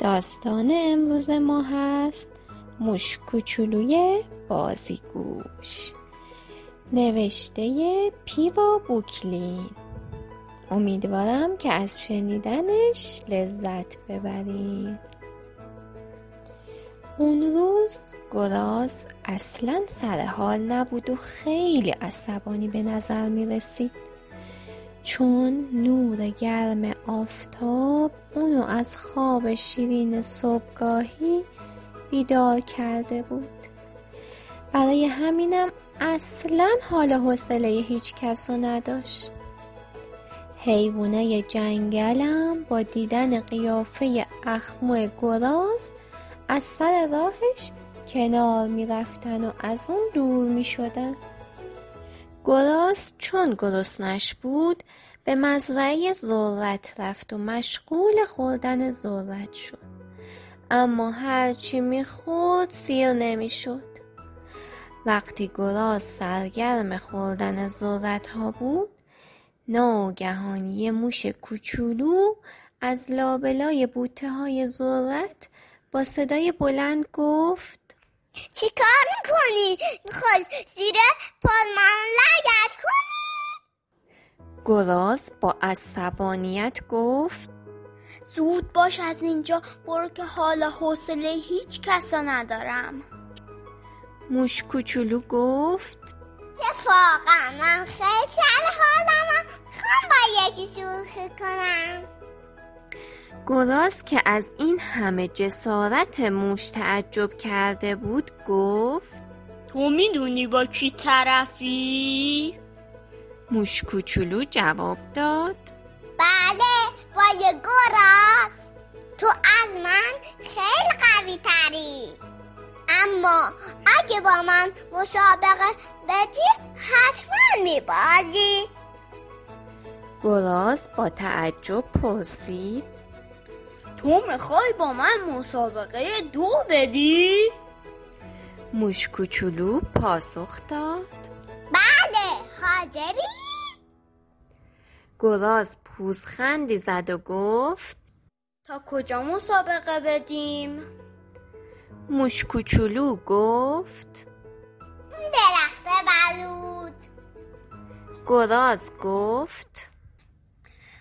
داستان امروز ما هست موش کوچولوی بازیگوش. نوشته پیوا بوکلین. امیدوارم که از شنیدنش لذت ببرین. اون روز گراز اصلا سر حال نبود و خیلی عصبانی به نظر می رسید چون نور گرم آفتاب اونو از خواب شیرین صبحگاهی بیدار کرده بود برای همینم اصلا حال حوصله هیچ کس رو نداشت حیوانای جنگلم با دیدن قیافه اخمو گراز از سر راهش کنار می رفتن و از اون دور می شدن. گراز چون گرسنش بود به مزرعه ذرت رفت و مشغول خوردن ذرت شد. اما هرچی می‌خورد سیر نمی‌شد. وقتی گراز سرگرم خوردن ذرت ها بود ناگهان یه موش کوچولو از لابلای بوته های ذرت با صدای بلند گفت چی کار می‌کنی؟ می‌خوای زیر پالمان لگت کنی؟ گراز با عصبانیت گفت زود باش از اینجا برو که حالا حوصله هیچ کسا ندارم موش کوچولو گفت اتفاقا من خیلی سر حالم خوام با یکی شوخی کنم گراز که از این همه جسارت موش تعجب کرده بود گفت تو می‌دونی با کی طرفی؟ موش کوچولو جواب داد. بله با یه گراز تو از من خیلی قوی تری. اما اگه با من مسابقه بدی حتما میبازی. گراز با تعجب پرسید. تو می‌خوای با من مسابقه دو بدی؟ موش کوچولو پاسخ داد بله حاضری؟ گراز پوزخندی زد و گفت تا کجا مسابقه بدیم؟ موش کوچولو گفت درخت بلود گراز گفت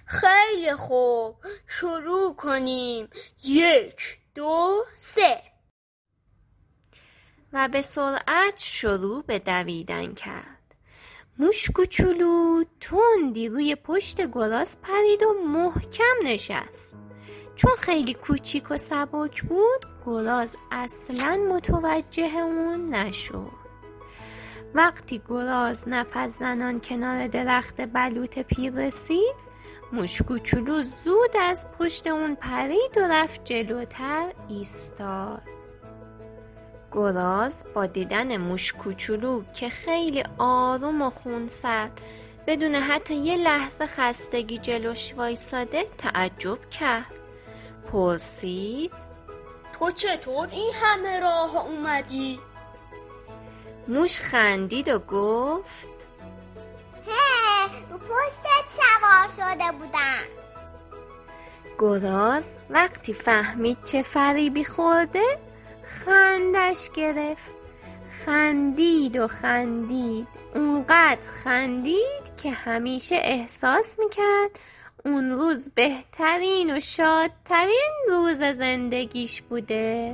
خیلی خوب. شروع کنیم. یک دو سه. و به سرعت شروع به دویدن کرد. موش کوچولو تندی روی پشت گراز پرید و محکم نشست. چون خیلی کوچیک و سبک بود گراز اصلا متوجه اون نشد. وقتی گراز نفس زنان کنار درخت بلوط پیر رسید موش کوچولو زود از پشت اون پرید و رفت جلوتر ایستاد گراز با دیدن موش کوچولو که خیلی آروم و خونسرد بدون حتی یه لحظه خستگی جلوش وایساده تعجب کرد پرسید تو چطور این همه راه اومدی؟ موش خندید و گفت پشتت سوار شده بودم. گراز وقتی فهمید چه فریبی خورده خندش گرفت. خندید و خندید. اونقدر خندید که همیشه احساس می‌کرد اون روز بهترین و شادترین روز زندگیش بوده.